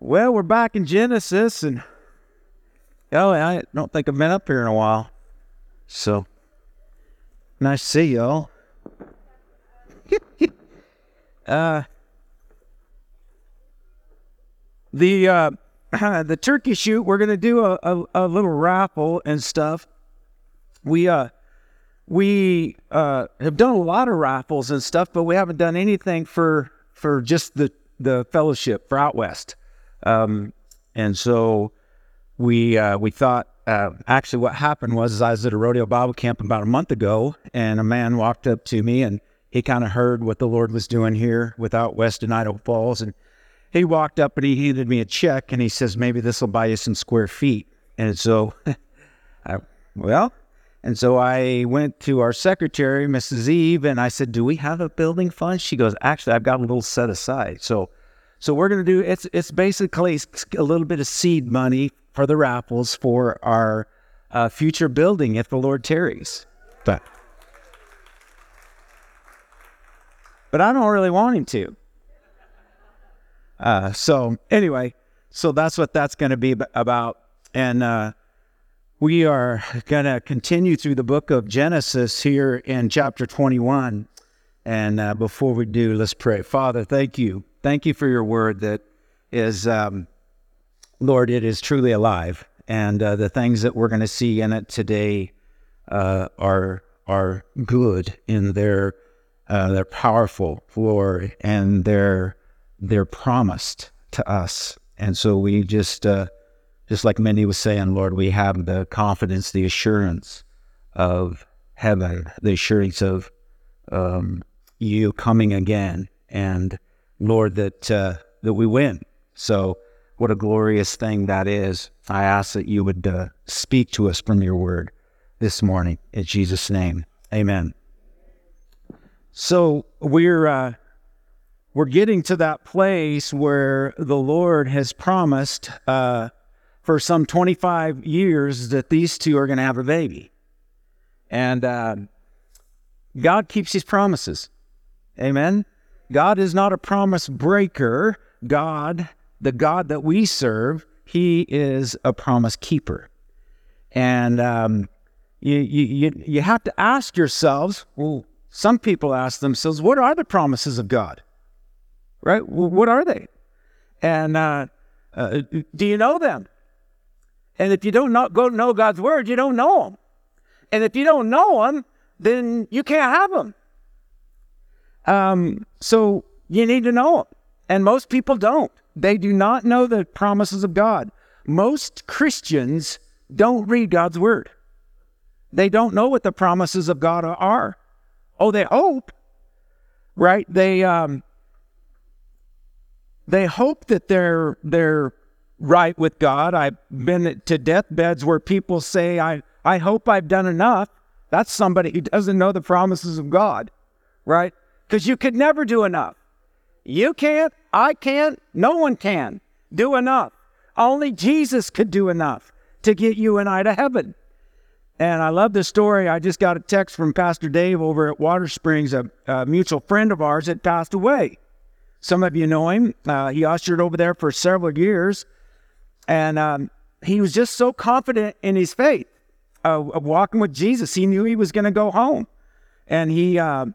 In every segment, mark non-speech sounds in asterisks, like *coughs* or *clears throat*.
Well, we're back in Genesis, and oh, I don't think I've been up here in a while. So nice to see y'all. *laughs* uh, the uh, *clears throat* the turkey shoot, we're gonna do a, a, a little raffle and stuff. We uh we uh have done a lot of raffles and stuff, but we haven't done anything for for just the the fellowship for out west. Um, and so we uh, we thought uh, actually what happened was I was at a rodeo Bible camp about a month ago, and a man walked up to me and he kind of heard what the Lord was doing here without west in Idaho Falls, and he walked up and he handed me a check and he says maybe this will buy you some square feet. And so, *laughs* I, well, and so I went to our secretary, Mrs. Eve, and I said, "Do we have a building fund?" She goes, "Actually, I've got a little set aside." So so we're going to do it's it's basically a little bit of seed money for the raffles for our uh, future building if the Lord tarries. But but I don't really want him to. Uh, so anyway, so that's what that's going to be about, and uh, we are going to continue through the book of Genesis here in chapter twenty-one. And uh, before we do, let's pray. Father, thank you Thank you for your word that is, um, Lord, it is truly alive. And uh, the things that we're going to see in it today uh, are are good in their uh, they're powerful, Lord, and they're they're promised to us. And so we just uh, just like Mindy was saying, Lord, we have the confidence, the assurance of heaven, the assurance of um, you coming again, and Lord, that uh, that we win. So, what a glorious thing that is. I ask that you would uh, speak to us from your word this morning in Jesus' name. Amen. So we're uh, we're getting to that place where the Lord has promised uh, for some 25 years that these two are going to have a baby, and uh, God keeps His promises. Amen. God is not a promise breaker. God, the God that we serve, He is a promise keeper. And um, you, you, you have to ask yourselves, well, some people ask themselves, what are the promises of God? Right? What are they? And uh, uh, do you know them? And if you don't know, go know God's word, you don't know them. And if you don't know them, then you can't have them. Um, so you need to know them. And most people don't. They do not know the promises of God. Most Christians don't read God's word. They don't know what the promises of God are. Oh, they hope, right? They um, they hope that they're they're right with God. I've been to deathbeds where people say, "I I hope I've done enough." That's somebody who doesn't know the promises of God, right? Because you could never do enough. You can't, I can't, no one can do enough. Only Jesus could do enough to get you and I to heaven. And I love this story. I just got a text from Pastor Dave over at Water Springs, a, a mutual friend of ours that passed away. Some of you know him. Uh, he ushered over there for several years. And um, he was just so confident in his faith of walking with Jesus. He knew he was going to go home. And he, uh,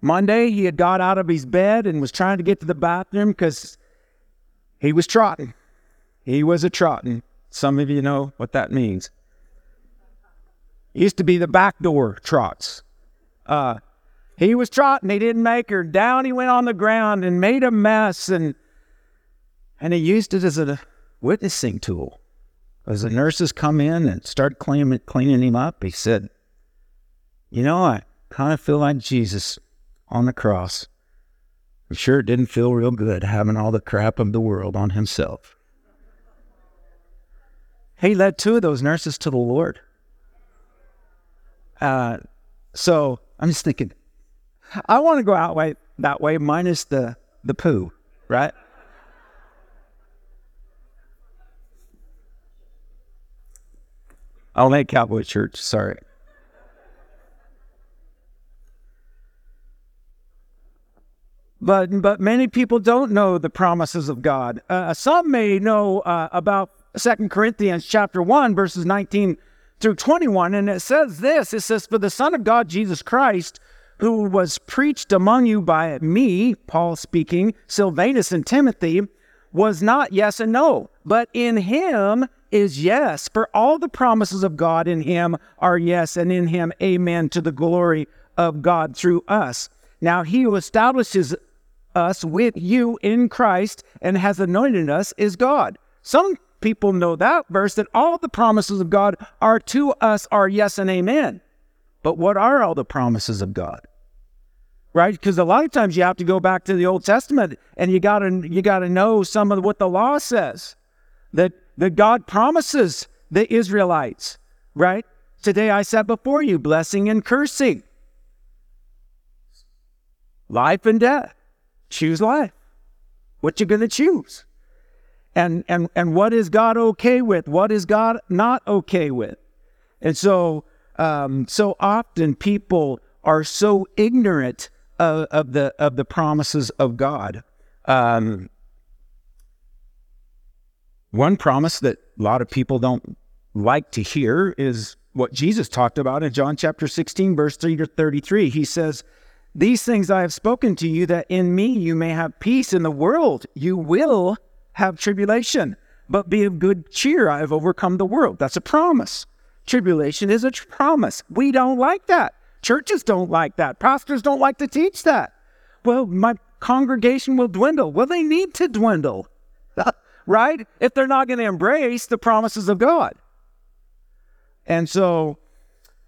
Monday, he had got out of his bed and was trying to get to the bathroom because he was trotting. He was a trotting. Some of you know what that means. Used to be the back door trots. Uh, he was trotting. He didn't make her. Down he went on the ground and made a mess, and and he used it as a witnessing tool. As the nurses come in and start cleaning, cleaning him up, he said, "You know, I kind of feel like Jesus on the cross. I'm sure it didn't feel real good having all the crap of the world on himself. He led two of those nurses to the Lord. Uh, so I'm just thinking, I want to go out way, that way minus the, the poo, right? I'll make Cowboy Church, sorry. But but many people don't know the promises of God. Uh, some may know uh, about Second Corinthians chapter one verses nineteen through twenty one, and it says this: It says, "For the Son of God, Jesus Christ." Who was preached among you by me, Paul speaking, Silvanus and Timothy, was not yes and no, but in him is yes. For all the promises of God in him are yes, and in him amen to the glory of God through us. Now he who establishes us with you in Christ and has anointed us is God. Some people know that verse that all the promises of God are to us are yes and amen. But what are all the promises of God? Right? Because a lot of times you have to go back to the Old Testament and you gotta you gotta know some of what the law says. That that God promises the Israelites, right? Today I set before you blessing and cursing. Life and death. Choose life. What you gonna choose? And and and what is God okay with? What is God not okay with? And so um, so often people are so ignorant of, of, the of the promises of God. Um, one promise that a lot of people don't like to hear is what Jesus talked about in John chapter 16, verse 3 to 33. He says, These things I have spoken to you, that in me you may have peace. In the world you will have tribulation, but be of good cheer. I have overcome the world. That's a promise. Tribulation is a promise. We don't like that. Churches don't like that. Pastors don't like to teach that. Well, my congregation will dwindle. Well, they need to dwindle, *laughs* right? If they're not going to embrace the promises of God. And so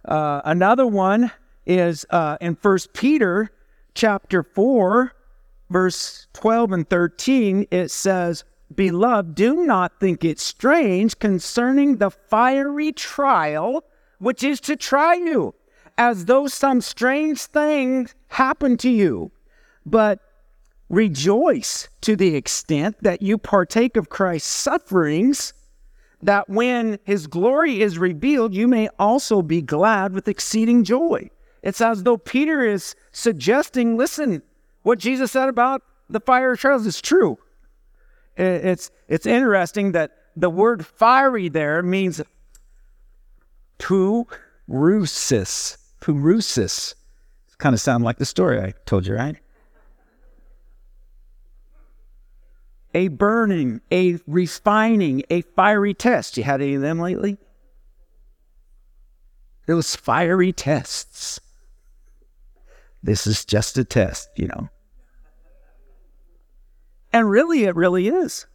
uh, another one is uh, in First Peter chapter 4, verse 12 and 13. It says, Beloved, do not think it strange concerning the fiery trial which is to try you, as though some strange thing happened to you. But rejoice to the extent that you partake of Christ's sufferings, that when his glory is revealed, you may also be glad with exceeding joy. It's as though Peter is suggesting listen, what Jesus said about the fire of trials is true it's, it's interesting that the word fiery there means pyrosis. Pyrosis. Kind of sound like the story I told you, right? A burning, a refining, a fiery test. You had any of them lately? Those fiery tests. This is just a test, you know. And really, it really is.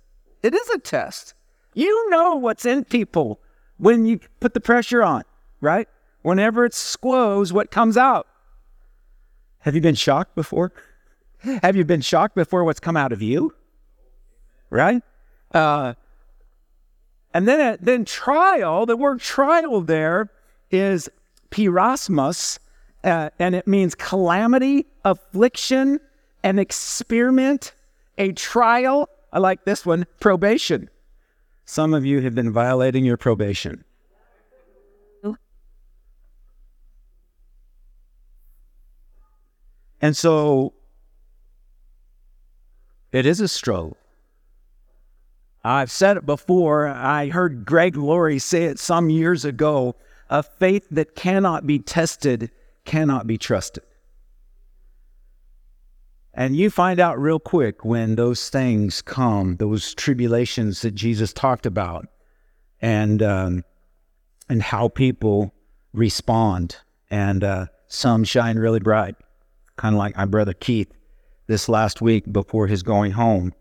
It is a test. You know what's in people when you put the pressure on, right? Whenever it squoze, what comes out? Have you been shocked before? Have you been shocked before what's come out of you? Right? Uh, and then, uh, then trial, the word trial there is peirasmos, uh, and it means calamity, affliction, an experiment, a trial. I like this one probation. Some of you have been violating your probation. And so it is a struggle. I've said it before. I heard Greg Laurie say it some years ago. A faith that cannot be tested cannot be trusted. And you find out real quick when those things come, those tribulations that Jesus talked about, and um, and how people respond. And uh, some shine really bright, kind of like my brother Keith this last week before his going home.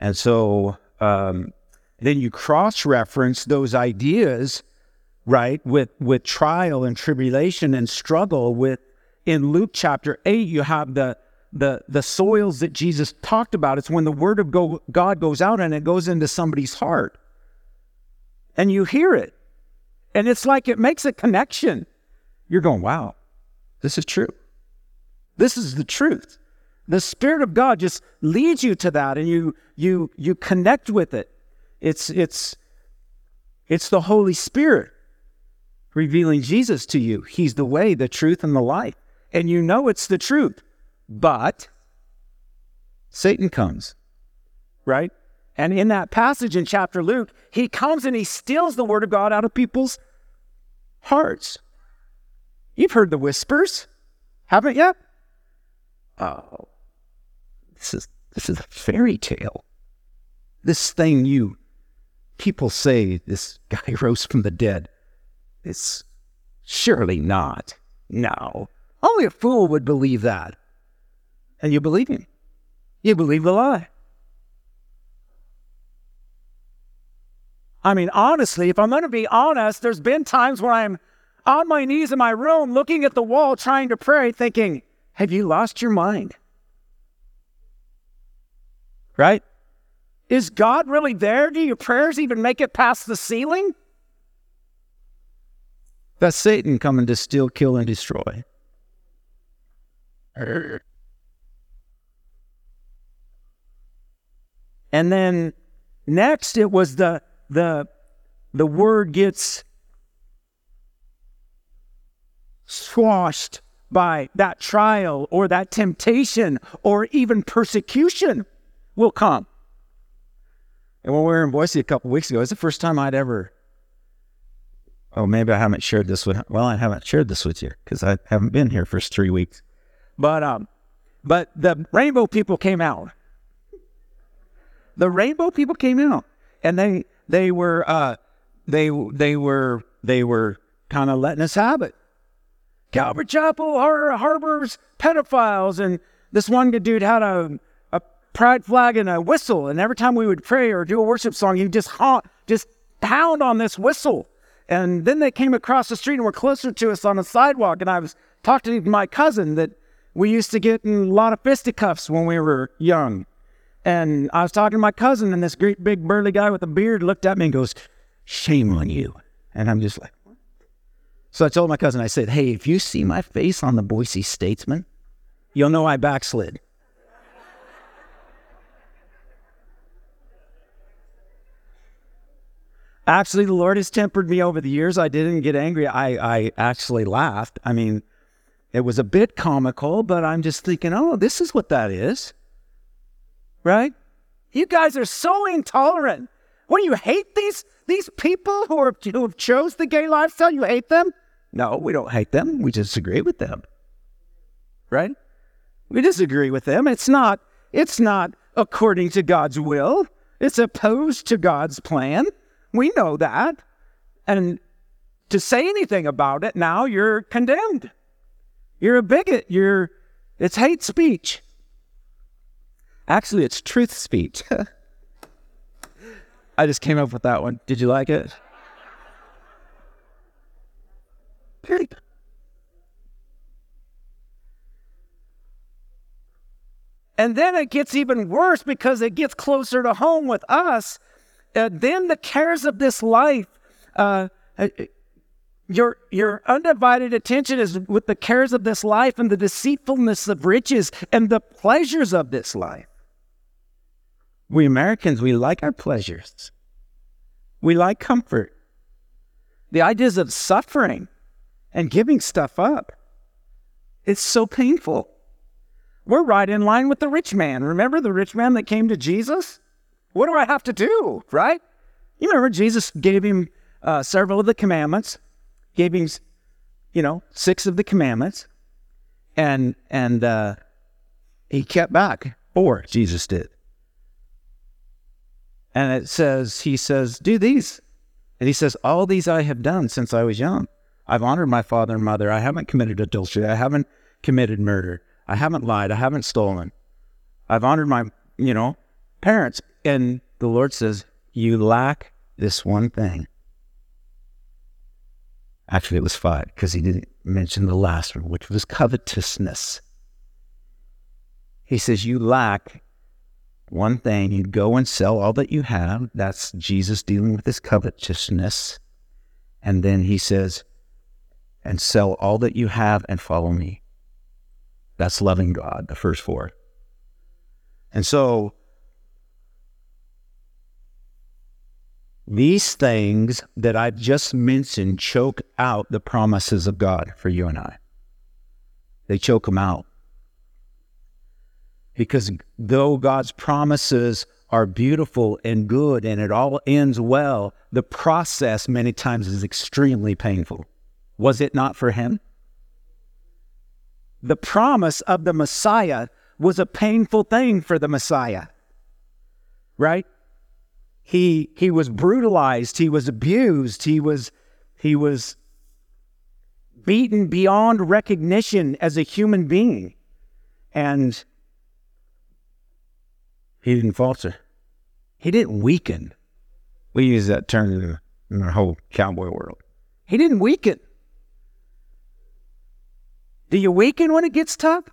And so um, then you cross reference those ideas, right, with with trial and tribulation and struggle. With in Luke chapter eight, you have the the, the soils that Jesus talked about. It's when the word of go, God goes out and it goes into somebody's heart. And you hear it. And it's like it makes a connection. You're going, wow, this is true. This is the truth. The Spirit of God just leads you to that and you you you connect with it. It's it's it's the Holy Spirit revealing Jesus to you. He's the way, the truth, and the life. And you know it's the truth. But Satan comes, right? And in that passage in chapter Luke, he comes and he steals the word of God out of people's hearts. You've heard the whispers, haven't you? Oh, this is this is a fairy tale. This thing you people say this guy *laughs* rose from the dead. It's surely not. No. Only a fool would believe that. And you believe him. You believe the lie. I mean, honestly, if I'm going to be honest, there's been times when I'm on my knees in my room looking at the wall trying to pray, thinking, Have you lost your mind? Right? Is God really there? Do your prayers even make it past the ceiling? That's Satan coming to steal, kill, and destroy. And then next it was the the the word gets squashed by that trial or that temptation or even persecution will come. And when we were in Boise a couple weeks ago, it's the first time I'd ever. Oh, maybe I haven't shared this with. Well, I haven't shared this with you because I haven't been here for three weeks. But um, but the rainbow people came out. The rainbow people came out, and they they were uh, they they were they were kind of letting us have it. Calvary Chapel har- harbors pedophiles, and this one good dude had a a pride flag and a whistle, and every time we would pray or do a worship song, he'd just honk, just pound on this whistle. And then they came across the street and were closer to us on the sidewalk, and I was talking to my cousin that we used to get in a lot of fisticuffs when we were young. And I was talking to my cousin, and this great big burly guy with a beard looked at me and goes, Shame on you. And I'm just like? So I told my cousin, I said, Hey, if you see my face on the Boise Statesman, you'll know I backslid. Actually, the Lord has tempered me over the years. I didn't get angry. I, I actually laughed. I mean, it was a bit comical, but I'm just thinking, oh, this is what that is right? You guys are so intolerant. What do you hate these these people who, are, who have chose the gay lifestyle? You hate them? No, we don't hate them. We disagree with them. Right? We disagree with them. It's not it's not according to God's will. It's opposed to God's plan. We know that. And to say anything about it now, you're condemned. You're a bigot. You're it's hate speech. Actually, it's truth speech. *laughs* I just came up with that one. Did you like it? And then it gets even worse because it gets closer to home with us. Uh, then the cares of this life, uh, uh your your undivided attention is with the cares of this life and the deceitfulness of riches and the pleasures of this life. We Americans, we like our pleasures. We like comfort. The ideas of suffering and giving stuff up. It's so painful. We're right in line with the rich man. Remember the rich man that came to Jesus? What do I have to do, right? You remember Jesus gave him uh, several of the commandments, gave him, you know, six of the commandments, and and uh, he kept back four. Jesus did. And it says, he says, do these. And he says, all these I have done since I was young. I've honored my father and mother. I haven't committed adultery. I haven't committed murder. I haven't lied. I haven't stolen. I've honored my, you know, parents. And the Lord says, you lack this one thing. Actually, it was five because he didn't mention the last one, which was covetousness. He says, You lack one thing you go and sell all that you have. That's Jesus dealing with his covetousness. And then he says, and sell all that you have and follow me. That's loving God, the first four. And so, these things that I've just mentioned choke out the promises of God for you and I. They choke them out. Because though God's promises are beautiful and good and it all ends well, the process many times is extremely painful. Was it not for him? The promise of the Messiah was a painful thing for the Messiah, right? He, he was brutalized, he was abused, he was, he was beaten beyond recognition as a human being. And he didn't falter. He didn't weaken. We use that term in in the whole cowboy world. He didn't weaken. Do you weaken when it gets tough?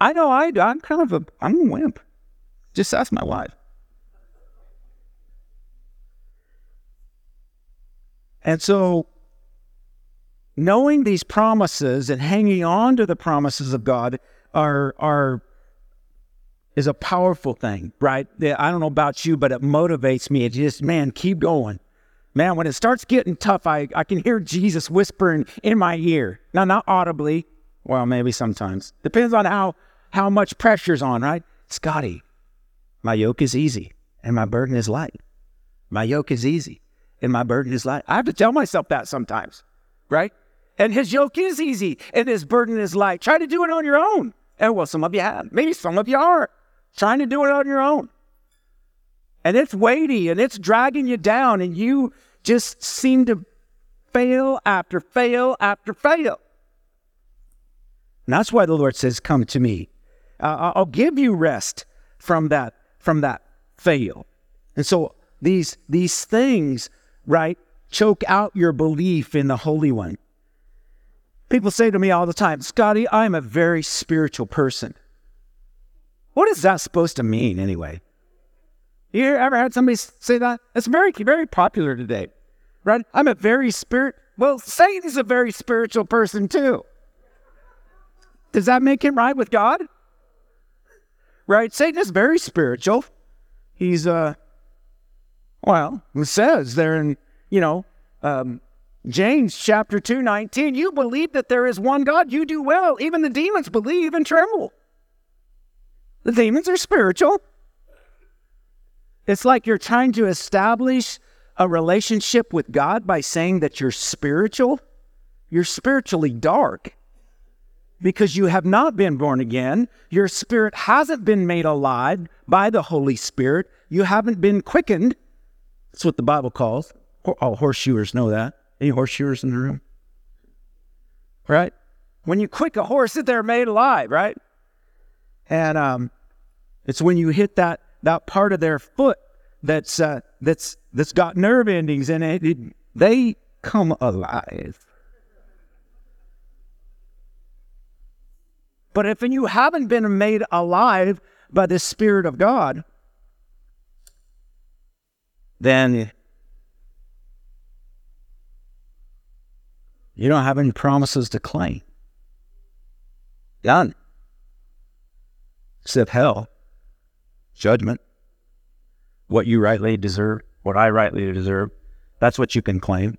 I know I do. I'm kind of a I'm a wimp. Just ask my wife. And so knowing these promises and hanging on to the promises of God are are is a powerful thing, right? I don't know about you, but it motivates me. It just, man, keep going. Man, when it starts getting tough, I, I can hear Jesus whispering in my ear. Now, not audibly. Well, maybe sometimes. Depends on how, how much pressure's on, right? Scotty, my yoke is easy and my burden is light. My yoke is easy and my burden is light. I have to tell myself that sometimes, right? And his yoke is easy and his burden is light. Try to do it on your own. And well, some of you have. Maybe some of you are trying to do it on your own. And it's weighty and it's dragging you down, and you just seem to fail after fail after fail. And that's why the Lord says, Come to me. Uh, I'll give you rest from that, from that fail. And so these, these things, right, choke out your belief in the Holy One. People say to me all the time, Scotty, I'm a very spiritual person. What is that supposed to mean anyway? You ever had somebody say that? It's very, very popular today, right? I'm a very spirit. Well, Satan's a very spiritual person too. Does that make him right with God? Right? Satan is very spiritual. He's, uh, well, it says there in, you know, um, James chapter 2, 19, you believe that there is one God, you do well. Even the demons believe and tremble. The demons are spiritual. It's like you're trying to establish a relationship with God by saying that you're spiritual. You're spiritually dark because you have not been born again. Your spirit hasn't been made alive by the Holy Spirit. You haven't been quickened. That's what the Bible calls. All horseshoers know that. Any horseshoers in the room? Right? When you quick a horse, they're made alive, right? And um, it's when you hit that that part of their foot that's uh, that's that's got nerve endings in it, it they come alive. But if you haven't been made alive by the Spirit of God, then you don't have any promises to claim. Done except hell, judgment, what you rightly deserve, what I rightly deserve. That's what you can claim.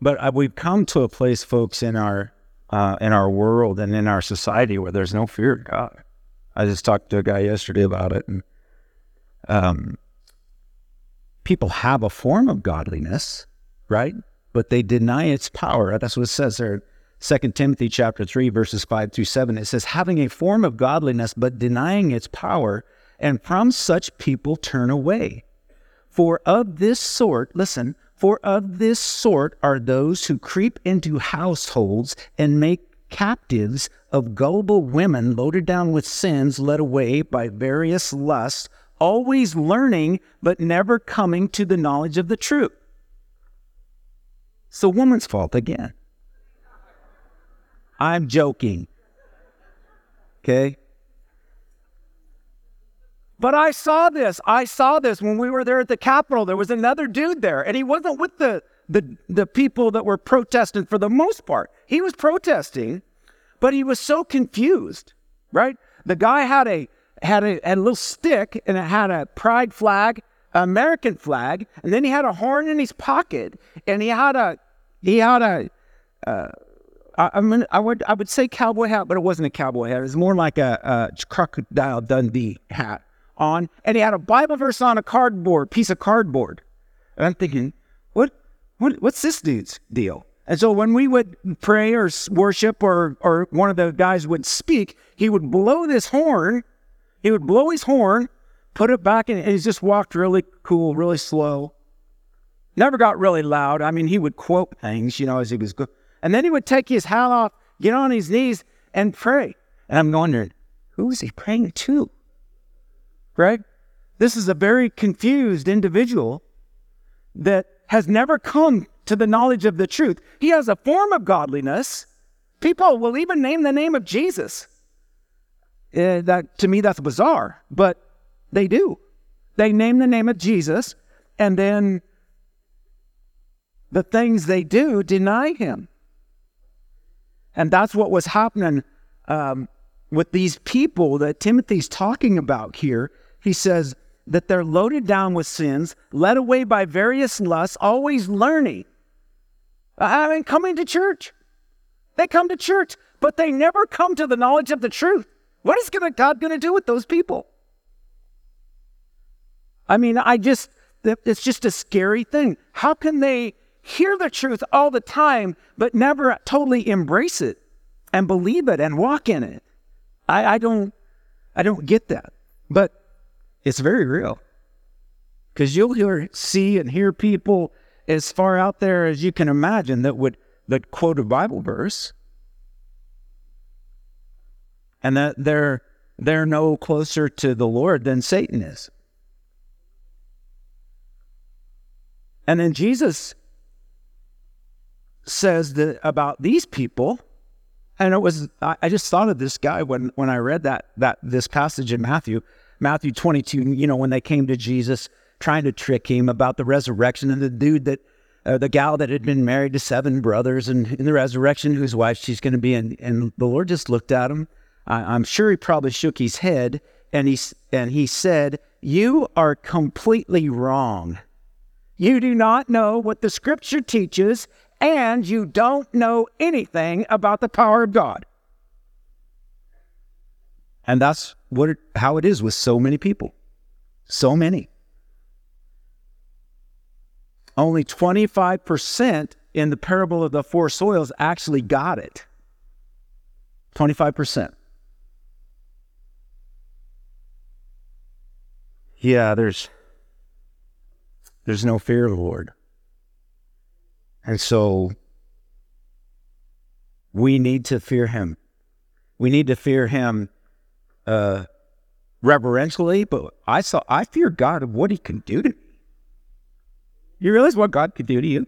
But uh, we've come to a place, folks, in our uh, in our world and in our society where there's no fear of God. I just talked to a guy yesterday about it, and um, people have a form of godliness, right? But they deny its power. That's what it says there 2 Timothy chapter 3 verses 5 through 7 it says having a form of godliness but denying its power and from such people turn away for of this sort listen for of this sort are those who creep into households and make captives of gullible women loaded down with sins led away by various lusts always learning but never coming to the knowledge of the truth it's the woman's fault again I'm joking. Okay? But I saw this. I saw this when we were there at the Capitol. There was another dude there, and he wasn't with the, the, the people that were protesting for the most part. He was protesting, but he was so confused, right? The guy had a had a, had a little stick and it had a pride flag, American flag, and then he had a horn in his pocket, and he had a he had a uh, I, I mean, I would I would say cowboy hat, but it wasn't a cowboy hat. It was more like a, a crocodile Dundee hat on, and he had a Bible verse on a cardboard piece of cardboard. And I'm thinking, what, what what's this dude's deal? And so when we would pray or worship or or one of the guys would speak, he would blow this horn. He would blow his horn, put it back, and he just walked really cool, really slow. Never got really loud. I mean, he would quote things, you know, as he was going. And then he would take his hat off, get on his knees, and pray. And I'm wondering, who is he praying to? Right? This is a very confused individual that has never come to the knowledge of the truth. He has a form of godliness. People will even name the name of Jesus. Uh, that to me that's bizarre, but they do. They name the name of Jesus, and then the things they do deny him. And that's what was happening um, with these people that Timothy's talking about here. He says that they're loaded down with sins, led away by various lusts, always learning. I mean, coming to church. They come to church, but they never come to the knowledge of the truth. What is gonna, God going to do with those people? I mean, I just, it's just a scary thing. How can they hear the truth all the time, but never totally embrace it and believe it and walk in it. I, I don't I don't get that. But it's very real. Because you'll hear see and hear people as far out there as you can imagine that would that quote a Bible verse. And that they're they're no closer to the Lord than Satan is. And then Jesus says that about these people, and it was I, just thought of this guy when when I read that that this passage in Matthew, Matthew 22, you know, when they came to Jesus trying to trick him about the resurrection and the dude that uh, the gal that had been married to seven brothers and in the resurrection whose wife she's going to be and and the Lord just looked at him. I, I'm sure he probably shook his head and he and he said, "You are completely wrong. You do not know what the scripture teaches and you don't know anything about the power of God. And that's what it, how it is with so many people. So many. Only 25% in the parable of the four soils actually got it. 25%. Yeah, there's there's no fear of the Lord. And so we need to fear him. We need to fear him uh, reverentially, but I saw I fear God of what he can do to me. You realize what God could do to you?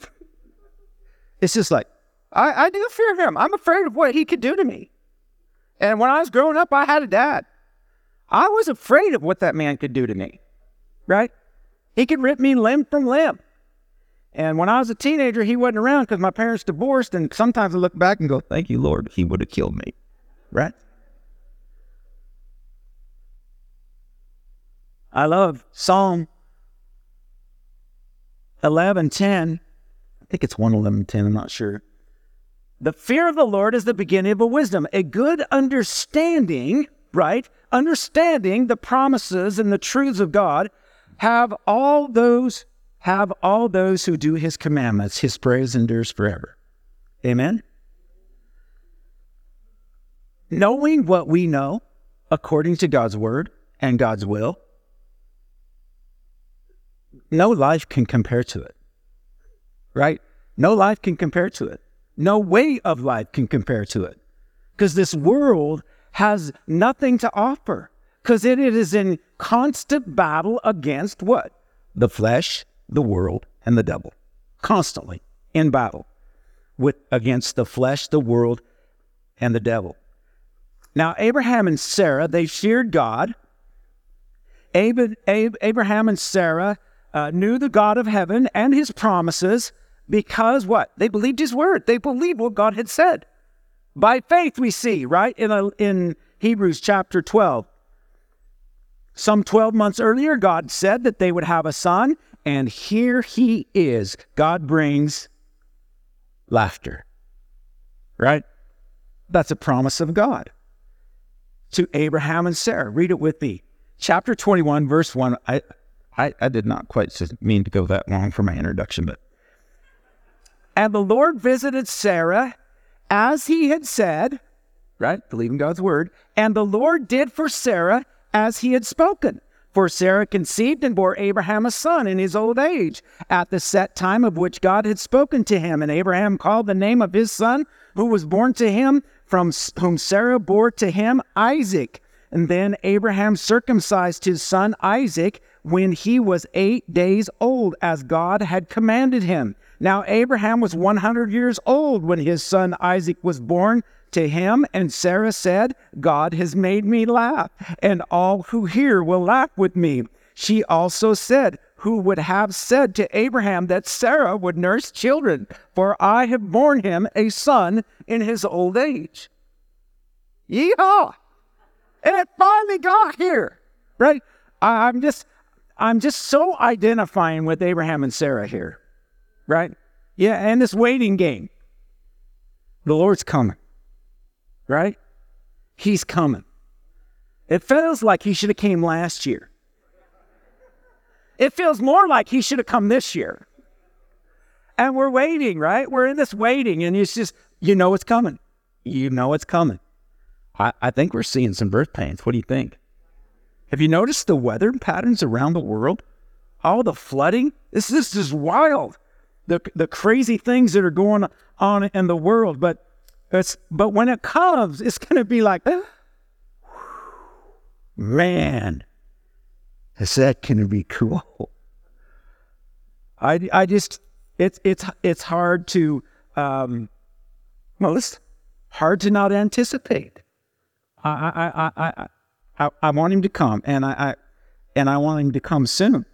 It's just like, I, I do fear him. I'm afraid of what he could do to me. And when I was growing up, I had a dad. I was afraid of what that man could do to me, right? He could rip me limb from limb. And when I was a teenager, he wasn't around because my parents divorced. And sometimes I look back and go, thank you, Lord, he would have killed me. Right? I love Psalm 11:10. I think it's 111:10, I'm not sure. The fear of the Lord is the beginning of a wisdom, a good understanding, right? Understanding the promises and the truths of God have all those have all those who do his commandments. His praise endures forever. Amen? Knowing what we know according to God's word and God's will, no life can compare to it. Right? No life can compare to it. No way of life can compare to it. Because this world has nothing to offer. Because it is in constant battle against what? The flesh, the world, and the devil, constantly in battle with against the flesh, the world, and the devil. Now, Abraham and Sarah, they feared God. Abraham and Sarah uh, knew the God of heaven and his promises because what? They believed his word. They believed what God had said. By faith, we see, right? In, a, in Hebrews chapter 12. Some 12 months earlier, God said that they would have a son, and here he is. God brings laughter, right? That's a promise of God to Abraham and Sarah. Read it with me. Chapter 21, verse 1. I, I, I did not quite mean to go that long for my introduction, but. And the Lord visited Sarah as he had said, right? Believing God's word. And the Lord did for Sarah as he had spoken. For Sarah conceived and bore Abraham a son in his old age, at the set time of which God had spoken to him. And Abraham called the name of his son, who was born to him, from whom Sarah bore to him Isaac. And then Abraham circumcised his son Isaac when he was eight days old, as God had commanded him. Now Abraham was 100 years old when his son Isaac was born to him, and Sarah said, God has made me laugh, and all who hear will laugh with me. She also said, Who would have said to Abraham that Sarah would nurse children? For I have borne him a son in his old age. Yeehaw! And it finally got here, right? I'm just, I'm just so identifying with Abraham and Sarah here, right? Yeah, and this waiting game. The Lord's coming right? He's coming. It feels like he should have came last year. It feels more like he should have come this year. And we're waiting, right? We're in this waiting, and it's just, you know it's coming. You know it's coming. I, I think we're seeing some birth pains. What do you think? Have you noticed the weather patterns around the world? All the flooding? This, this is wild. The, the crazy things that are going on in the world. But it's, but when it comes, it's going to be like, man, is that going to be cool? I, I just, it's, it's, it's hard to, um, well, it's hard to not anticipate. I, I, I, I, I, I want him to come, and I, I, and I want him to come soon.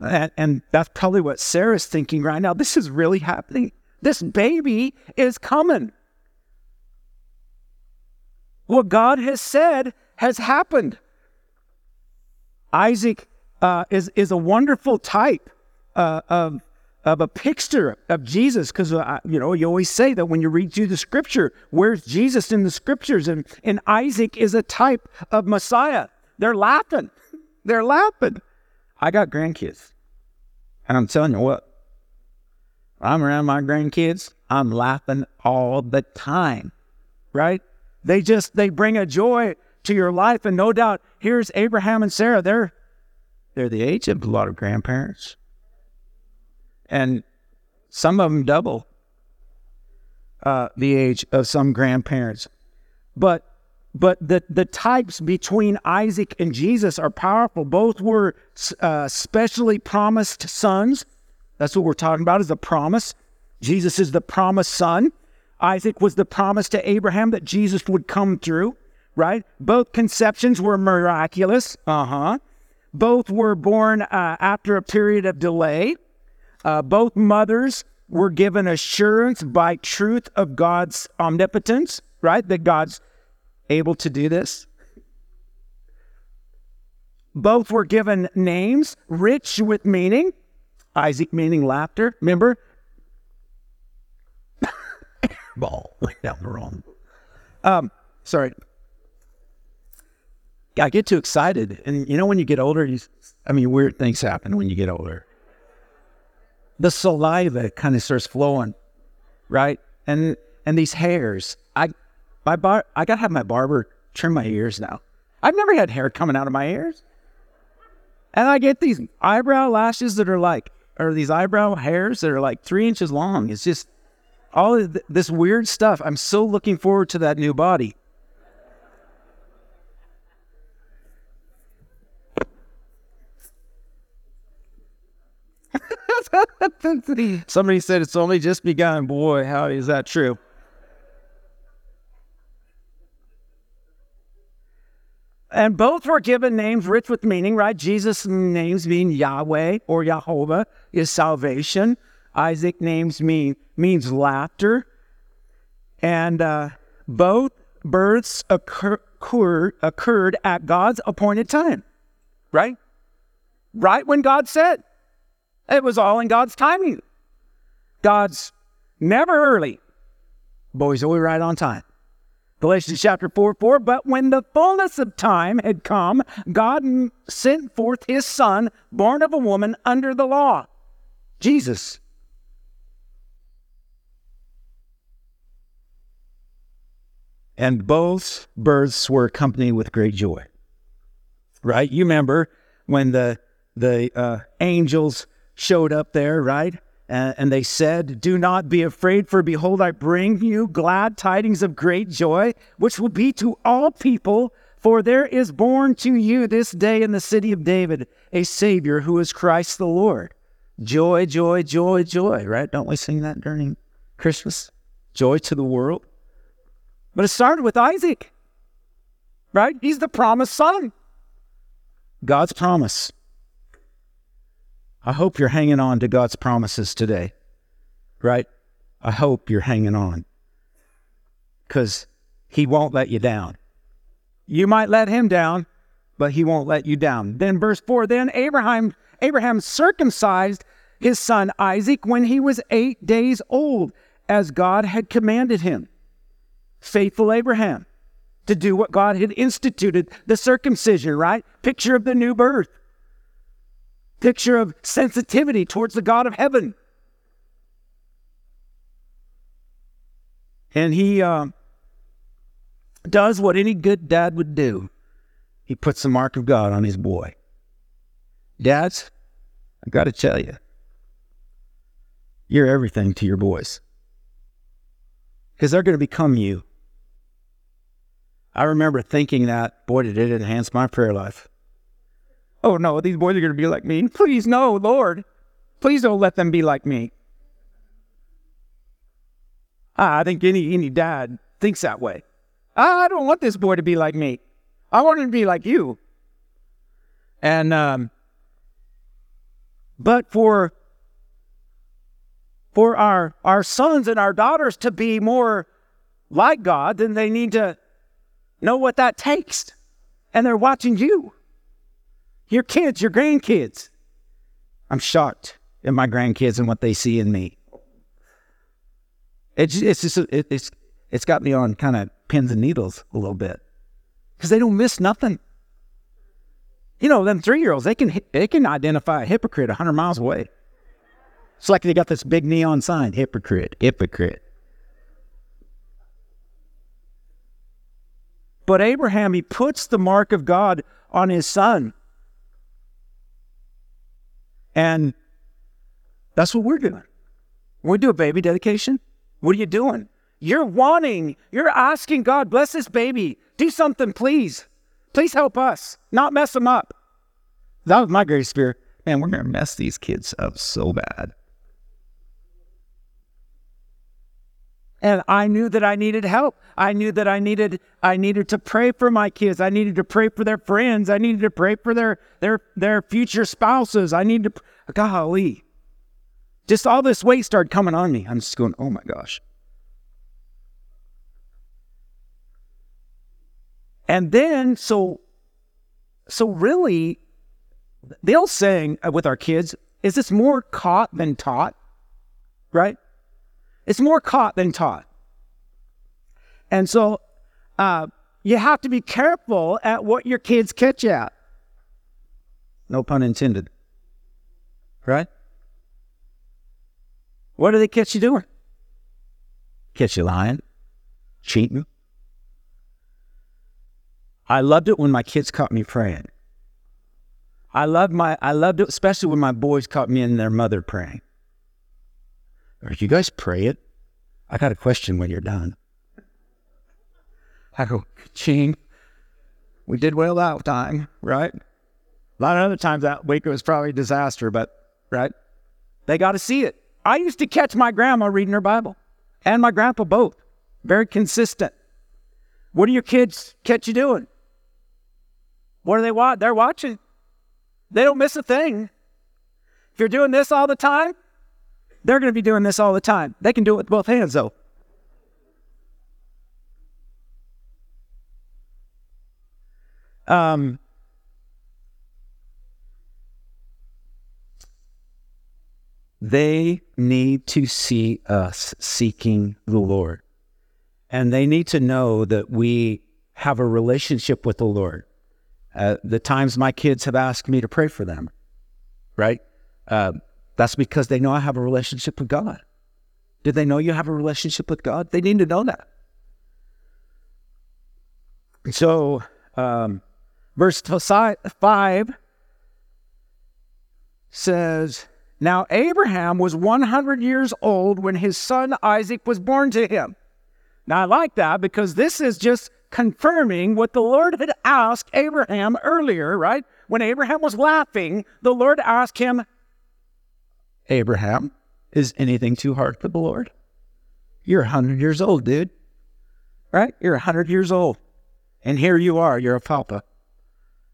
And, and that's probably what Sarah's thinking right now. This is really happening. This baby is coming. What God has said has happened. Isaac uh, is, is a wonderful type uh, of, of a picture of Jesus because, uh, you know, you always say that when you read through the scripture, where's Jesus in the scriptures? And, and Isaac is a type of Messiah. They're laughing. *laughs* They're laughing. I got grandkids. And I'm telling you what, I'm around my grandkids, I'm laughing all the time, right? They just they bring a joy to your life, and no doubt here's Abraham and Sarah. They're they're the age of a lot of grandparents, and some of them double uh, the age of some grandparents. But but the the types between Isaac and Jesus are powerful. Both were uh, specially promised sons. That's what we're talking about is a promise. Jesus is the promised son. Isaac was the promise to Abraham that Jesus would come through, right? Both conceptions were miraculous. Uh huh. Both were born uh, after a period of delay. Uh, both mothers were given assurance by truth of God's omnipotence, right? That God's able to do this. Both were given names rich with meaning. Isaac meaning laughter. Remember, *coughs* ball went down the wrong. Um, sorry. I get too excited, and you know when you get older, you, I mean, weird things happen when you get older. The saliva kind of starts flowing, right? And and these hairs, I my bar, I gotta have my barber trim my ears now. I've never had hair coming out of my ears, and I get these eyebrow lashes that are like, or these eyebrow hairs that are like three inches long. It's just all th- this weird stuff. I'm so looking forward to that new body. *laughs* Somebody said it's only just begun. Boy, how is that true? And both were given names rich with meaning, right? Jesus' names being Yahweh or Jehovah is salvation. Isaac names mean means laughter, and uh, both births occur, occurred, occurred at God's appointed time, right? Right when God said. It was all in God's timing. God's never early, but He's always right on time. Galatians chapter 4 4. But when the fullness of time had come, God sent forth his son, born of a woman under the law, Jesus. And both births were accompanied with great joy. Right? You remember when the the uh, angels showed up there, right? Uh, and they said, Do not be afraid, for behold, I bring you glad tidings of great joy, which will be to all people. For there is born to you this day in the city of David a Savior who is Christ the Lord. Joy, joy, joy, joy, right? Don't we sing that during Christmas? Joy to the world. But it started with Isaac, right? He's the promised son. God's promise. I hope you're hanging on to God's promises today, right? I hope you're hanging on because He won't let you down. You might let Him down, but He won't let you down. Then, verse 4 Then Abraham, Abraham circumcised his son Isaac when he was eight days old, as God had commanded him. Faithful Abraham to do what God had instituted the circumcision, right? Picture of the new birth picture of sensitivity towards the God of heaven. And he uh, does what any good dad would do he puts the mark of God on his boy. Dads, I got to tell you, you're everything to your boys because they're going to become you. I remember thinking that, boy, did it enhance my prayer life. Oh no, these boys are going to be like me. Please, no, Lord. Please don't let them be like me. Ah, I think any, any dad thinks that way. Ah, I don't want this boy to be like me. I want him to be like you. And, um, but for, for our, our sons and our daughters to be more like God, then they need to know what that takes. And they're watching you your kids, your grandkids. I'm shocked at my grandkids and what they see in me. It's, it's just, it, it's, it's got me on kind of pins and needles a little bit because they don't miss nothing. You know, them three year olds, they can, they can identify a hypocrite 100 miles away. It's like they got this big neon sign hypocrite, hypocrite. But Abraham, he puts the mark of God on his son. And that's what we're doing. We do a baby dedication, what are you doing? You're wanting, you're asking God, bless this baby. Do something, please. Please help us, not mess them up. That was my greatest fear. Man, we're going to mess these kids up so bad. And I knew that I needed help. I knew that I needed I needed to pray for my kids. I needed to pray for their friends. I needed to pray for their their their future spouses. I needed to golly. Just all this weight started coming on me. I'm just going, "Oh my gosh." And then so so really the old saying uh, with our kids is it's more caught than taught, right? It's more caught than taught. And so uh, you have to be careful at what your kids catch at. No pun intended. Right? What do they catch you doing? Catch you lying, cheating. I loved it when my kids caught me praying. I loved my I loved it especially when my boys caught me and their mother praying. Are you guys pray it? I got a question when you're done. I go, Gene, we did well that time, right? A lot of other times that week it was probably a disaster, but right? They got to see it. I used to catch my grandma reading her Bible and my grandpa both. Very consistent. What do your kids catch you doing? What are they watch? They're watching. They don't miss a thing. If you're doing this all the time, they're going to be doing this all the time. They can do it with both hands, though. Um, they need to see us seeking the Lord. and they need to know that we have a relationship with the Lord. Uh, the times my kids have asked me to pray for them, right? Uh, that's because they know I have a relationship with God. Did they know you have a relationship with God? They need to know that. So, um, verse 5 says, Now Abraham was 100 years old when his son Isaac was born to him. Now, I like that because this is just confirming what the Lord had asked Abraham earlier, right? When Abraham was laughing, the Lord asked him, Abraham, is anything too hard for the Lord? You're 100 years old, dude. Right? You're 100 years old. And here you are, you're a papa.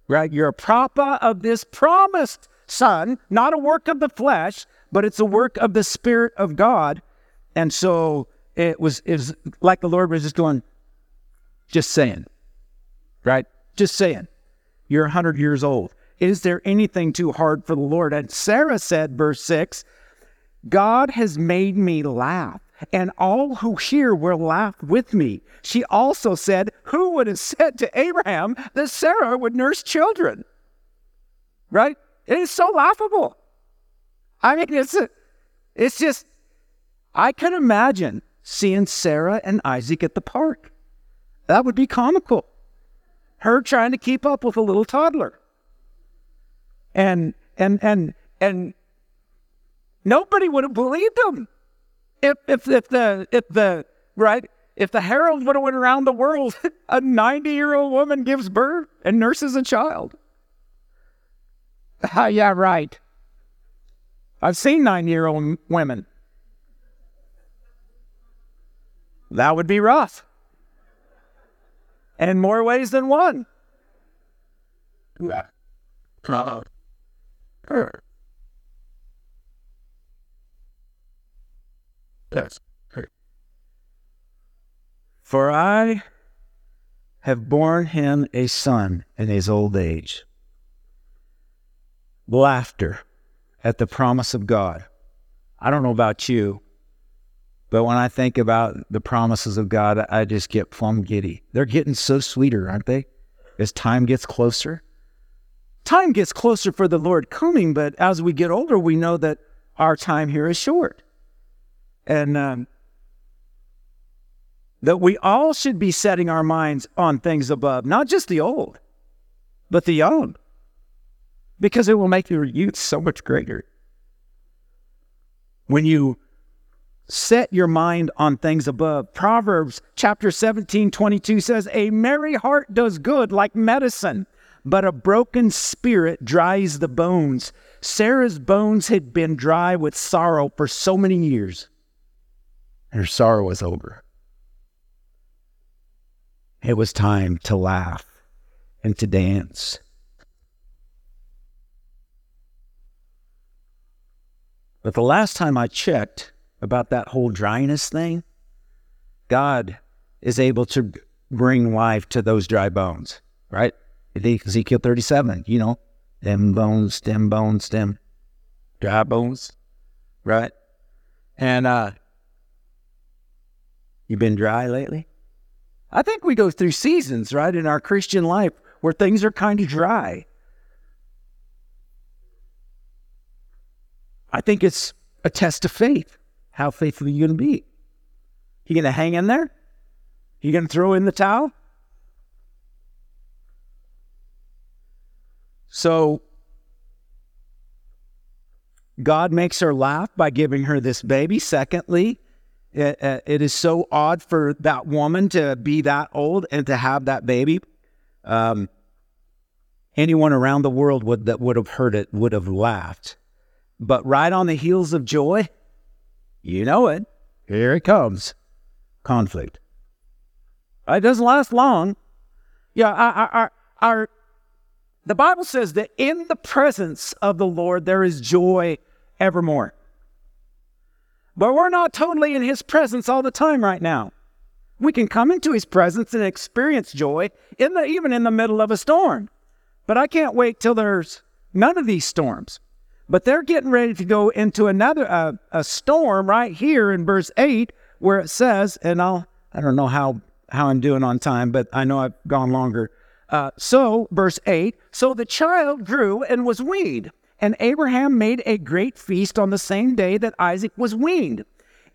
Right? You're a papa of this promised son, not a work of the flesh, but it's a work of the Spirit of God. And so it was, it was like the Lord was just going, just saying, right? Just saying, you're 100 years old. Is there anything too hard for the Lord? And Sarah said, verse 6, God has made me laugh, and all who hear will laugh with me. She also said, Who would have said to Abraham that Sarah would nurse children? Right? It is so laughable. I mean, it's, a, it's just, I can imagine seeing Sarah and Isaac at the park. That would be comical. Her trying to keep up with a little toddler. And and and and nobody would have believed him if if if the if the right if the herald would have went around the world, *laughs* a 90 year old woman gives birth and nurses a child. Ah, yeah, right. I've seen nine year old women. That would be rough. And more ways than one. Yeah. Yes. For I have borne him a son in his old age. Laughter at the promise of God. I don't know about you, but when I think about the promises of God, I just get plumb giddy. They're getting so sweeter, aren't they? As time gets closer. Time gets closer for the Lord coming, but as we get older, we know that our time here is short. And um, that we all should be setting our minds on things above, not just the old, but the young, because it will make your youth so much greater. When you set your mind on things above. Proverbs chapter 17, 22 says, A merry heart does good like medicine, but a broken spirit dries the bones. Sarah's bones had been dry with sorrow for so many years, her sorrow was over. It was time to laugh and to dance. But the last time I checked, about that whole dryness thing, God is able to bring life to those dry bones, right? Ezekiel 37, you know, them bones, them bones, them dry bones, right? And uh, you been dry lately? I think we go through seasons, right, in our Christian life where things are kind of dry. I think it's a test of faith. How faithful are you going to be? You going to hang in there? You going to throw in the towel? So God makes her laugh by giving her this baby. Secondly, it, it is so odd for that woman to be that old and to have that baby. Um, anyone around the world would, that would have heard it would have laughed. But right on the heels of joy, you know it. Here it comes. Conflict. It doesn't last long. Yeah, our, our, our, the Bible says that in the presence of the Lord there is joy evermore. But we're not totally in His presence all the time right now. We can come into His presence and experience joy in the, even in the middle of a storm. But I can't wait till there's none of these storms. But they're getting ready to go into another uh, a storm right here in verse 8 where it says, and I'll I don't know how how I'm doing on time, but I know I've gone longer. Uh, so, verse 8 So the child grew and was weaned, and Abraham made a great feast on the same day that Isaac was weaned.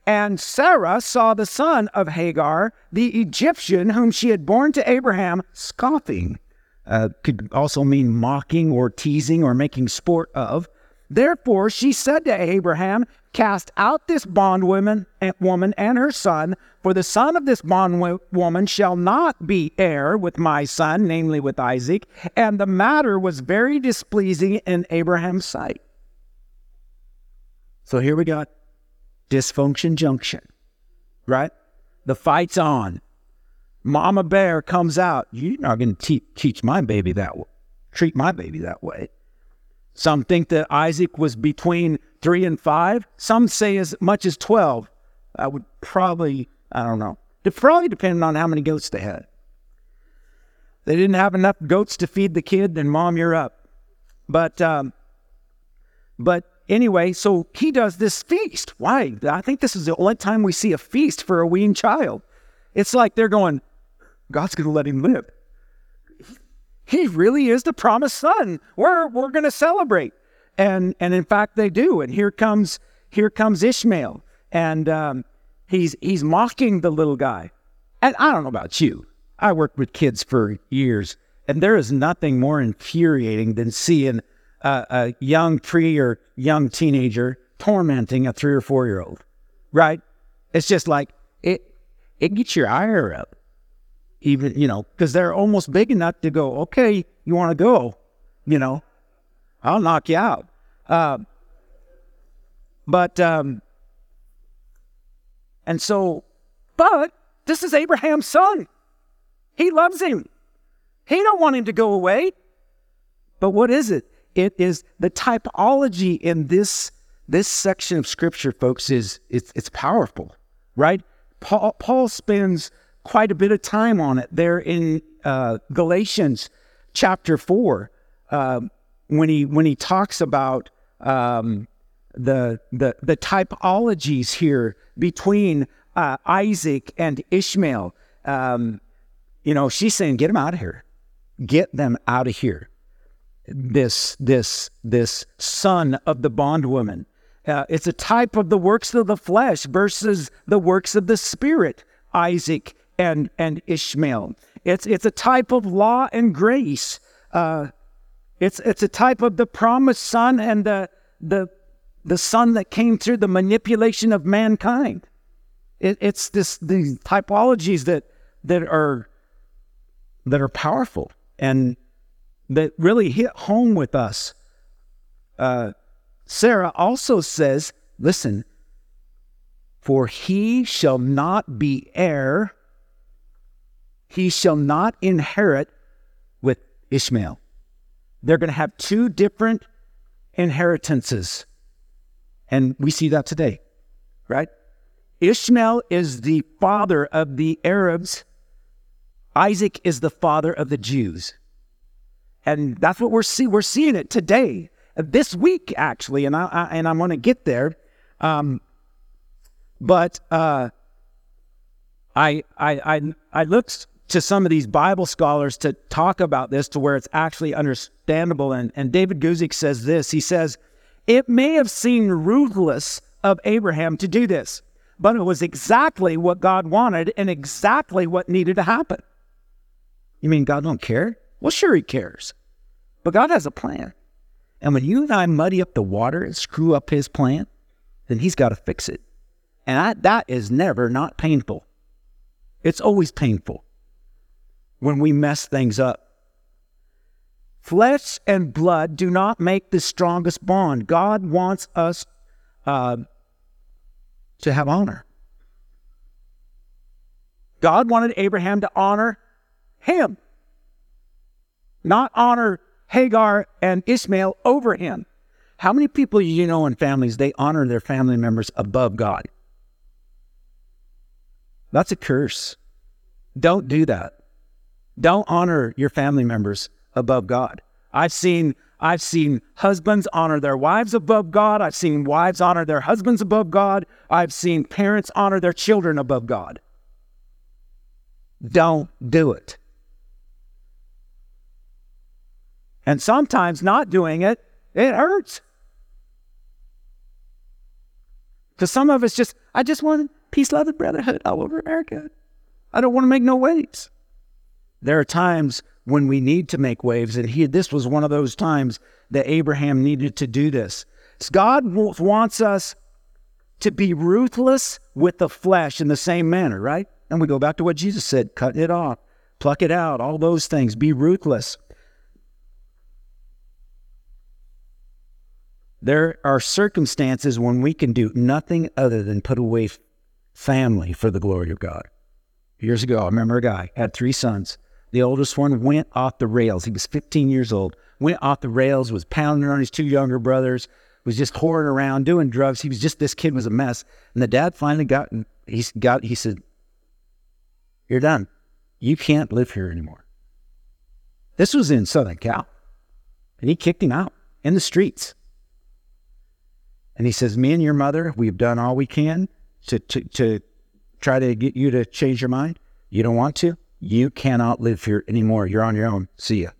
And Sarah saw the son of Hagar, the Egyptian, whom she had borne to Abraham, scoffing. Uh, could also mean mocking or teasing or making sport of. Therefore she said to Abraham, Cast out this bondwoman eh, woman and her son, for the son of this bondwoman shall not be heir with my son, namely with Isaac. And the matter was very displeasing in Abraham's sight. So here we got dysfunction junction, right? The fight's on. Mama bear comes out. You're not going to te- teach my baby that way, treat my baby that way. Some think that Isaac was between three and five. Some say as much as 12. I would probably, I don't know. It probably depended on how many goats they had. They didn't have enough goats to feed the kid, then mom, you're up. But, um, but anyway, so he does this feast. Why? I think this is the only time we see a feast for a weaned child. It's like they're going, God's going to let him live. He really is the promised son. We're, we're going to celebrate. And, and in fact, they do. And here comes, here comes Ishmael. And um, he's, he's mocking the little guy. And I don't know about you. I worked with kids for years. And there is nothing more infuriating than seeing a, a young pre or young teenager tormenting a three or four year old, right? It's just like it it gets your ire up, even you know, because they're almost big enough to go. Okay, you want to go, you know, I'll knock you out. Uh, but um, and so, but this is Abraham's son. He loves him. He don't want him to go away. But what is it? it is the typology in this this section of scripture, folks, is it's it's powerful, right? Paul, Paul spends quite a bit of time on it there in uh, Galatians chapter four uh, when he when he talks about um, the the the typologies here between uh, Isaac and Ishmael. Um, you know, she's saying, "Get them out of here, get them out of here." this this this son of the bondwoman. Uh, it's a type of the works of the flesh versus the works of the spirit. Isaac and and Ishmael. It's it's a type of law and grace. Uh, it's it's a type of the promised son and the the the son that came through the manipulation of mankind. It, it's this these typologies that that are that are powerful and that really hit home with us. Uh, Sarah also says, listen, for he shall not be heir, he shall not inherit with Ishmael. They're going to have two different inheritances. And we see that today, right? Ishmael is the father of the Arabs, Isaac is the father of the Jews. And that's what we're see we're seeing it today, this week actually, and I, I and I'm going to get there. Um, but uh, I I I I looked to some of these Bible scholars to talk about this to where it's actually understandable. And and David Guzik says this. He says it may have seemed ruthless of Abraham to do this, but it was exactly what God wanted and exactly what needed to happen. You mean God don't care? Well, sure, he cares. But God has a plan. And when you and I muddy up the water and screw up his plan, then he's got to fix it. And I, that is never not painful. It's always painful when we mess things up. Flesh and blood do not make the strongest bond. God wants us uh, to have honor. God wanted Abraham to honor him not honor Hagar and Ishmael over him. How many people you know in families, they honor their family members above God? That's a curse. Don't do that. Don't honor your family members above God. I've seen I've seen husbands honor their wives above God. I've seen wives honor their husbands above God. I've seen parents honor their children above God. don't do it. And sometimes not doing it, it hurts. Because some of us just, I just want peace, love, and brotherhood all over America. I don't want to make no waves. There are times when we need to make waves, and he, this was one of those times that Abraham needed to do this. God wants us to be ruthless with the flesh in the same manner, right? And we go back to what Jesus said cut it off, pluck it out, all those things. Be ruthless. There are circumstances when we can do nothing other than put away family for the glory of God. Years ago, I remember a guy had three sons. The oldest one went off the rails. He was 15 years old. Went off the rails, was pounding on his two younger brothers, was just whoring around, doing drugs. He was just this kid was a mess. And the dad finally got he got he said, "You're done. You can't live here anymore." This was in Southern Cal, and he kicked him out in the streets. And he says, Me and your mother, we've done all we can to, to, to try to get you to change your mind. You don't want to? You cannot live here anymore. You're on your own. See ya.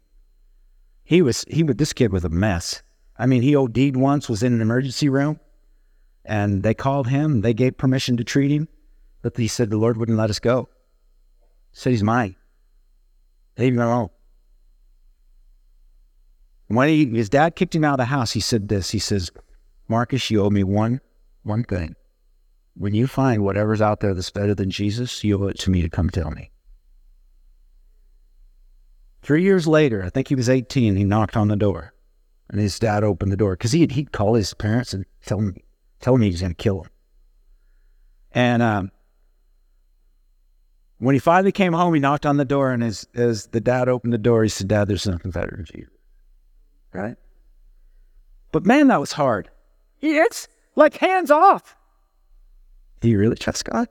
He was, he was, this kid was a mess. I mean, he OD'd once, was in an emergency room, and they called him. They gave permission to treat him, but he said the Lord wouldn't let us go. He said he's mine. Leave him alone. When he, his dad kicked him out of the house, he said this. He says, Marcus, you owe me one one thing. When you find whatever's out there that's better than Jesus, you owe it to me to come tell me. Three years later, I think he was 18, he knocked on the door. And his dad opened the door because he'd, he'd call his parents and tell them, tell them he was going to kill him. And um, when he finally came home, he knocked on the door, and as, as the dad opened the door, he said, Dad, there's something better than. Right? But man, that was hard. It's like hands off. Do you really trust God?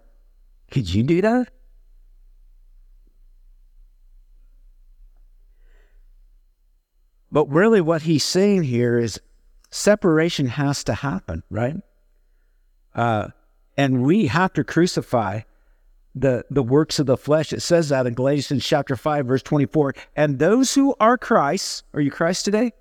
Could you do that? But really, what he's saying here is separation has to happen, right? Uh, and we have to crucify the, the works of the flesh. It says that in Galatians chapter 5, verse 24. And those who are Christ, are you Christ today?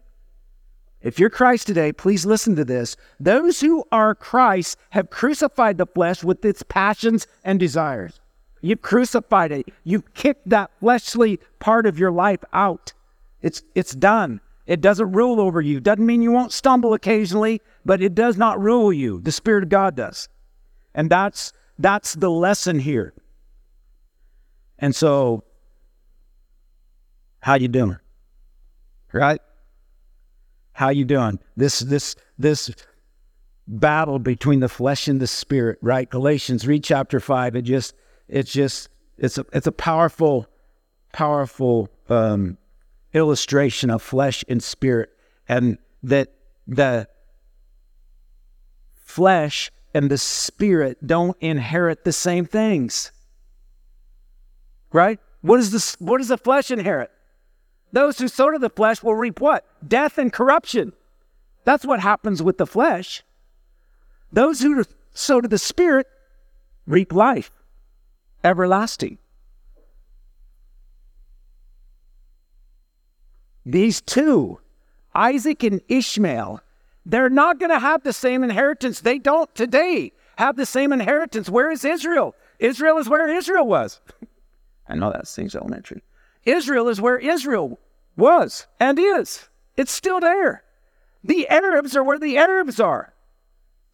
If you're Christ today, please listen to this. Those who are Christ have crucified the flesh with its passions and desires. You've crucified it. You've kicked that fleshly part of your life out. It's, it's done. It doesn't rule over you. Doesn't mean you won't stumble occasionally, but it does not rule you. The Spirit of God does. And that's, that's the lesson here. And so, how you doing? Right? How you doing? This this this battle between the flesh and the spirit, right? Galatians, read chapter five. It just it's just it's a it's a powerful, powerful um, illustration of flesh and spirit, and that the flesh and the spirit don't inherit the same things. Right? What is this what does the flesh inherit? Those who sow to the flesh will reap what? Death and corruption. That's what happens with the flesh. Those who sow to the Spirit reap life, everlasting. These two, Isaac and Ishmael, they're not going to have the same inheritance. They don't today have the same inheritance. Where is Israel? Israel is where Israel was. *laughs* I know that seems elementary. Israel is where Israel was and is. It's still there. The Arabs are where the Arabs are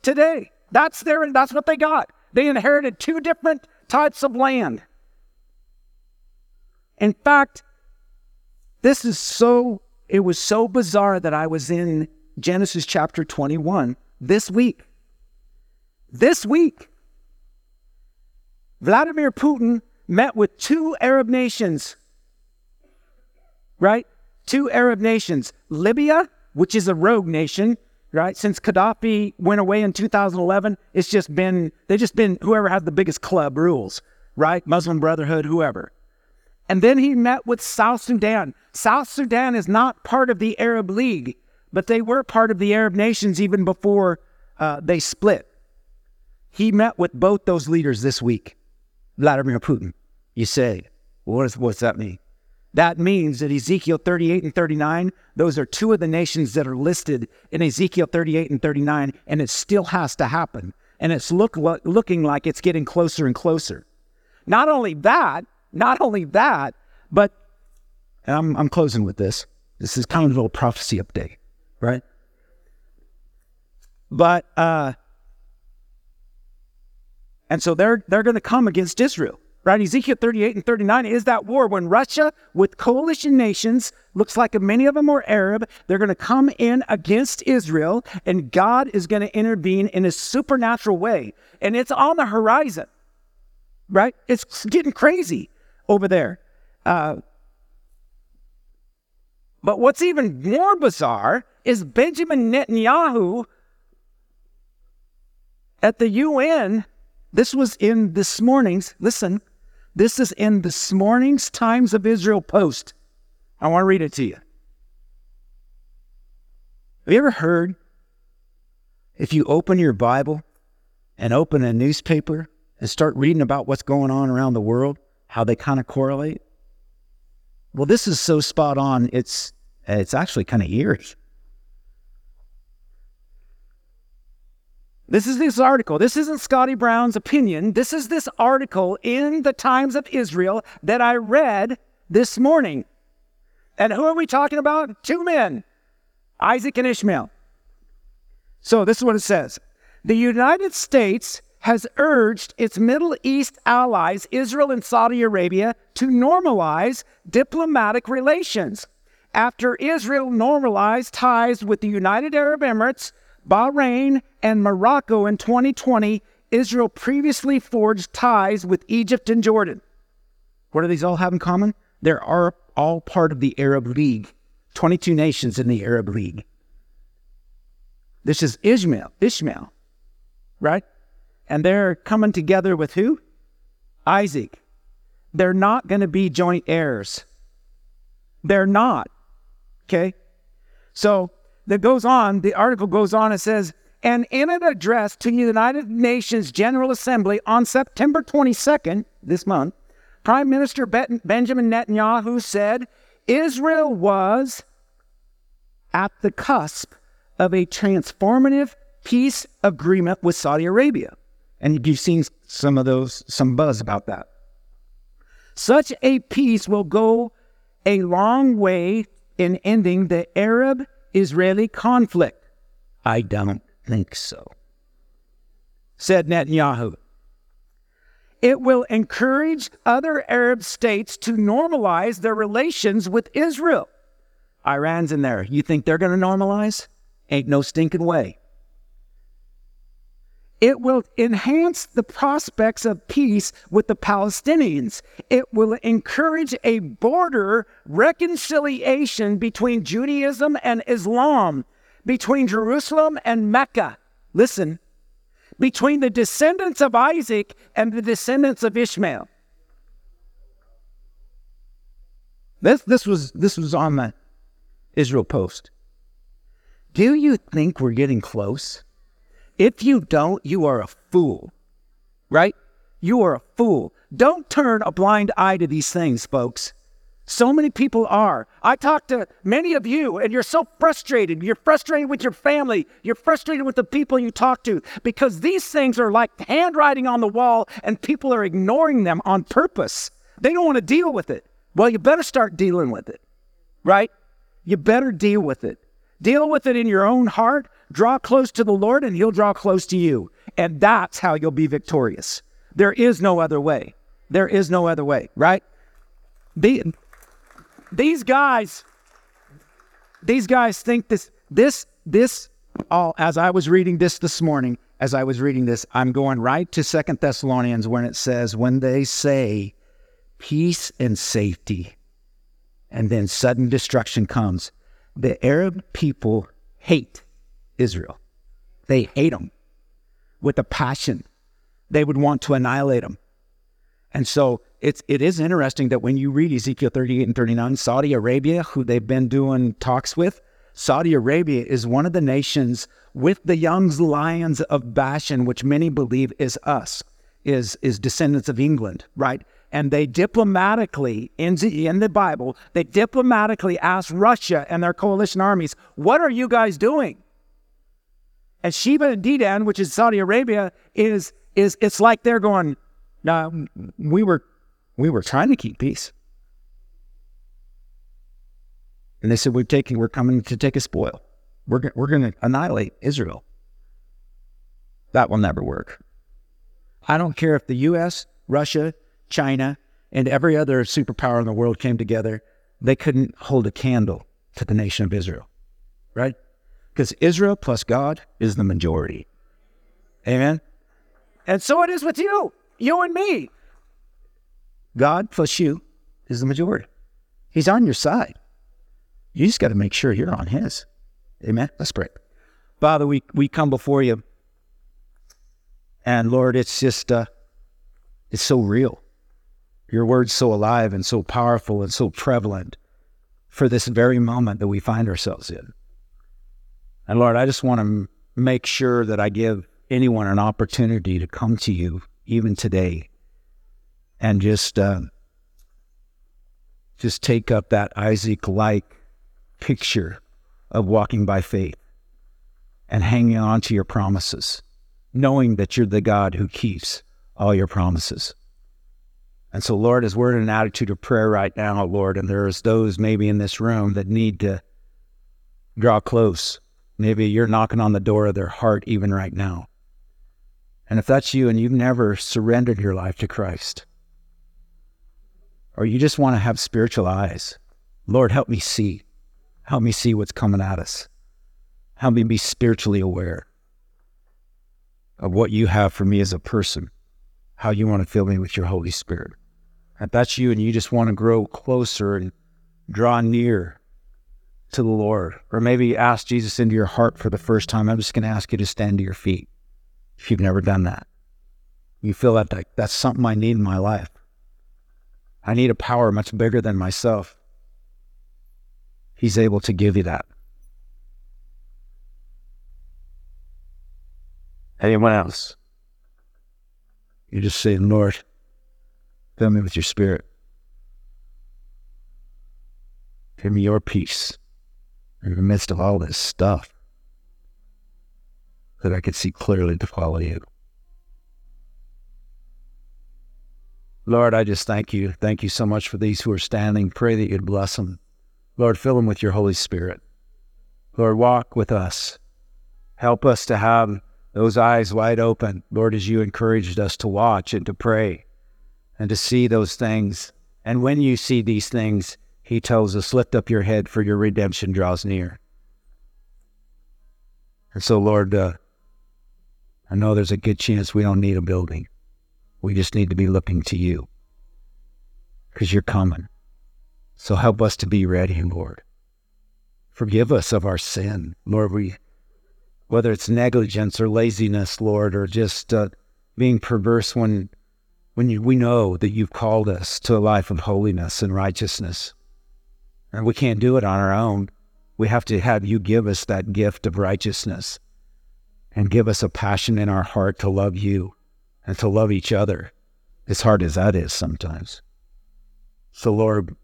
today. That's their that's what they got. They inherited two different types of land. In fact, this is so it was so bizarre that I was in Genesis chapter 21 this week. This week, Vladimir Putin met with two Arab nations right? Two Arab nations, Libya, which is a rogue nation, right? Since Gaddafi went away in 2011, it's just been, they've just been whoever has the biggest club rules, right? Muslim Brotherhood, whoever. And then he met with South Sudan. South Sudan is not part of the Arab League, but they were part of the Arab nations even before uh, they split. He met with both those leaders this week. Vladimir Putin, you say. What is, what's that mean? That means that Ezekiel 38 and 39, those are two of the nations that are listed in Ezekiel 38 and 39, and it still has to happen. And it's look, looking like it's getting closer and closer. Not only that, not only that, but I'm, I'm closing with this. This is kind of a little prophecy update, right? But uh, and so they're they're going to come against Israel, right? Ezekiel 38 and 39 is that war when Russia with coalition nations looks like many of them are Arab. They're going to come in against Israel, and God is going to intervene in a supernatural way, and it's on the horizon right? It's getting crazy over there. Uh, but what's even more bizarre is Benjamin Netanyahu at the UN. This was in this morning's, listen, this is in this morning's Times of Israel post. I want to read it to you. Have you ever heard if you open your Bible and open a newspaper and start reading about what's going on around the world, how they kind of correlate. Well, this is so spot on. It's it's actually kind of eerie. This is this article. This isn't Scotty Brown's opinion. This is this article in the Times of Israel that I read this morning. And who are we talking about? Two men, Isaac and Ishmael. So this is what it says The United States has urged its Middle East allies, Israel and Saudi Arabia, to normalize diplomatic relations. After Israel normalized ties with the United Arab Emirates, Bahrain, and Morocco in 2020, Israel previously forged ties with Egypt and Jordan. What do these all have in common? They are all part of the Arab League, 22 nations in the Arab League. This is Ishmael, Ishmael, right? And they're coming together with who? Isaac. They're not going to be joint heirs. They're not. Okay? So that goes on, the article goes on and says, and in an address to the United Nations General Assembly on September 22nd, this month, Prime Minister Benjamin Netanyahu said Israel was at the cusp of a transformative peace agreement with Saudi Arabia. And you've seen some of those, some buzz about that. Such a peace will go a long way in ending the Arab Israeli conflict. I don't think so, said Netanyahu. It will encourage other Arab states to normalize their relations with Israel. Iran's in there. You think they're going to normalize? Ain't no stinking way. It will enhance the prospects of peace with the Palestinians. It will encourage a border reconciliation between Judaism and Islam, between Jerusalem and Mecca. Listen, between the descendants of Isaac and the descendants of Ishmael. This, this, was, this was on the Israel Post. Do you think we're getting close? If you don't, you are a fool, right? You are a fool. Don't turn a blind eye to these things, folks. So many people are. I talk to many of you, and you're so frustrated. You're frustrated with your family. You're frustrated with the people you talk to because these things are like handwriting on the wall, and people are ignoring them on purpose. They don't want to deal with it. Well, you better start dealing with it, right? You better deal with it. Deal with it in your own heart. Draw close to the Lord, and He'll draw close to you. And that's how you'll be victorious. There is no other way. There is no other way, right? The, these guys, these guys think this, this, this, all, as I was reading this this morning, as I was reading this, I'm going right to Second Thessalonians when it says, when they say peace and safety, and then sudden destruction comes, the Arab people hate Israel. They hate them with a passion. They would want to annihilate them. And so it's it is interesting that when you read Ezekiel 38 and 39, Saudi Arabia, who they've been doing talks with, Saudi Arabia is one of the nations with the young lions of Bashan, which many believe is us, is is descendants of England, right? and they diplomatically, in the, in the Bible, they diplomatically asked Russia and their coalition armies, What are you guys doing? And Sheba and Dedan, which is Saudi Arabia, is is it's like they're going, no, we were we were trying to keep peace. And they said, We're taking we're coming to take a spoil. We're we're gonna annihilate Israel. That will never work. I don't care if the US, Russia, China, and every other superpower in the world came together, they couldn't hold a candle to the nation of Israel. Right? Because Israel plus God is the majority. Amen? And so it is with you, you and me. God plus you is the majority. He's on your side. You just got to make sure you're on His. Amen? Let's pray. Father, we, we come before you. And Lord, it's just, uh, it's so real. Your word's so alive and so powerful and so prevalent for this very moment that we find ourselves in. And Lord, I just want to make sure that I give anyone an opportunity to come to you even today and just uh, just take up that Isaac like picture of walking by faith and hanging on to your promises, knowing that you're the God who keeps all your promises. And so, Lord, as we're in an attitude of prayer right now, Lord, and there's those maybe in this room that need to draw close. Maybe you're knocking on the door of their heart even right now. And if that's you and you've never surrendered your life to Christ, or you just want to have spiritual eyes, Lord, help me see. Help me see what's coming at us. Help me be spiritually aware of what you have for me as a person how you want to fill me with your Holy Spirit. If that's you and you just want to grow closer and draw near to the Lord, or maybe ask Jesus into your heart for the first time, I'm just going to ask you to stand to your feet if you've never done that. You feel that, that that's something I need in my life. I need a power much bigger than myself. He's able to give you that. Anyone else? You're just say, Lord, fill me with your spirit. Give me your peace in the midst of all this stuff that I could see clearly to follow you. Lord, I just thank you. Thank you so much for these who are standing. Pray that you'd bless them. Lord, fill them with your Holy Spirit. Lord, walk with us. Help us to have those eyes wide open, Lord, as you encouraged us to watch and to pray and to see those things. And when you see these things, he tells us, lift up your head, for your redemption draws near. And so, Lord, uh, I know there's a good chance we don't need a building. We just need to be looking to you because you're coming. So help us to be ready, Lord. Forgive us of our sin. Lord, we whether it's negligence or laziness, Lord, or just uh, being perverse when when you, we know that you've called us to a life of holiness and righteousness. And we can't do it on our own. We have to have you give us that gift of righteousness and give us a passion in our heart to love you and to love each other, as hard as that is sometimes. So, Lord,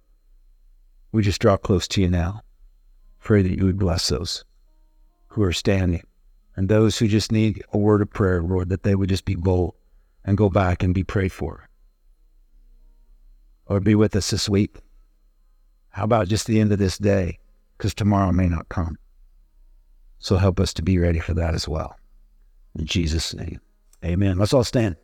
we just draw close to you now. Pray that you would bless those who are standing and those who just need a word of prayer, Lord, that they would just be bold and go back and be prayed for. Or be with us this week. How about just the end of this day? Because tomorrow may not come. So help us to be ready for that as well. In Jesus' name, amen. Let's all stand.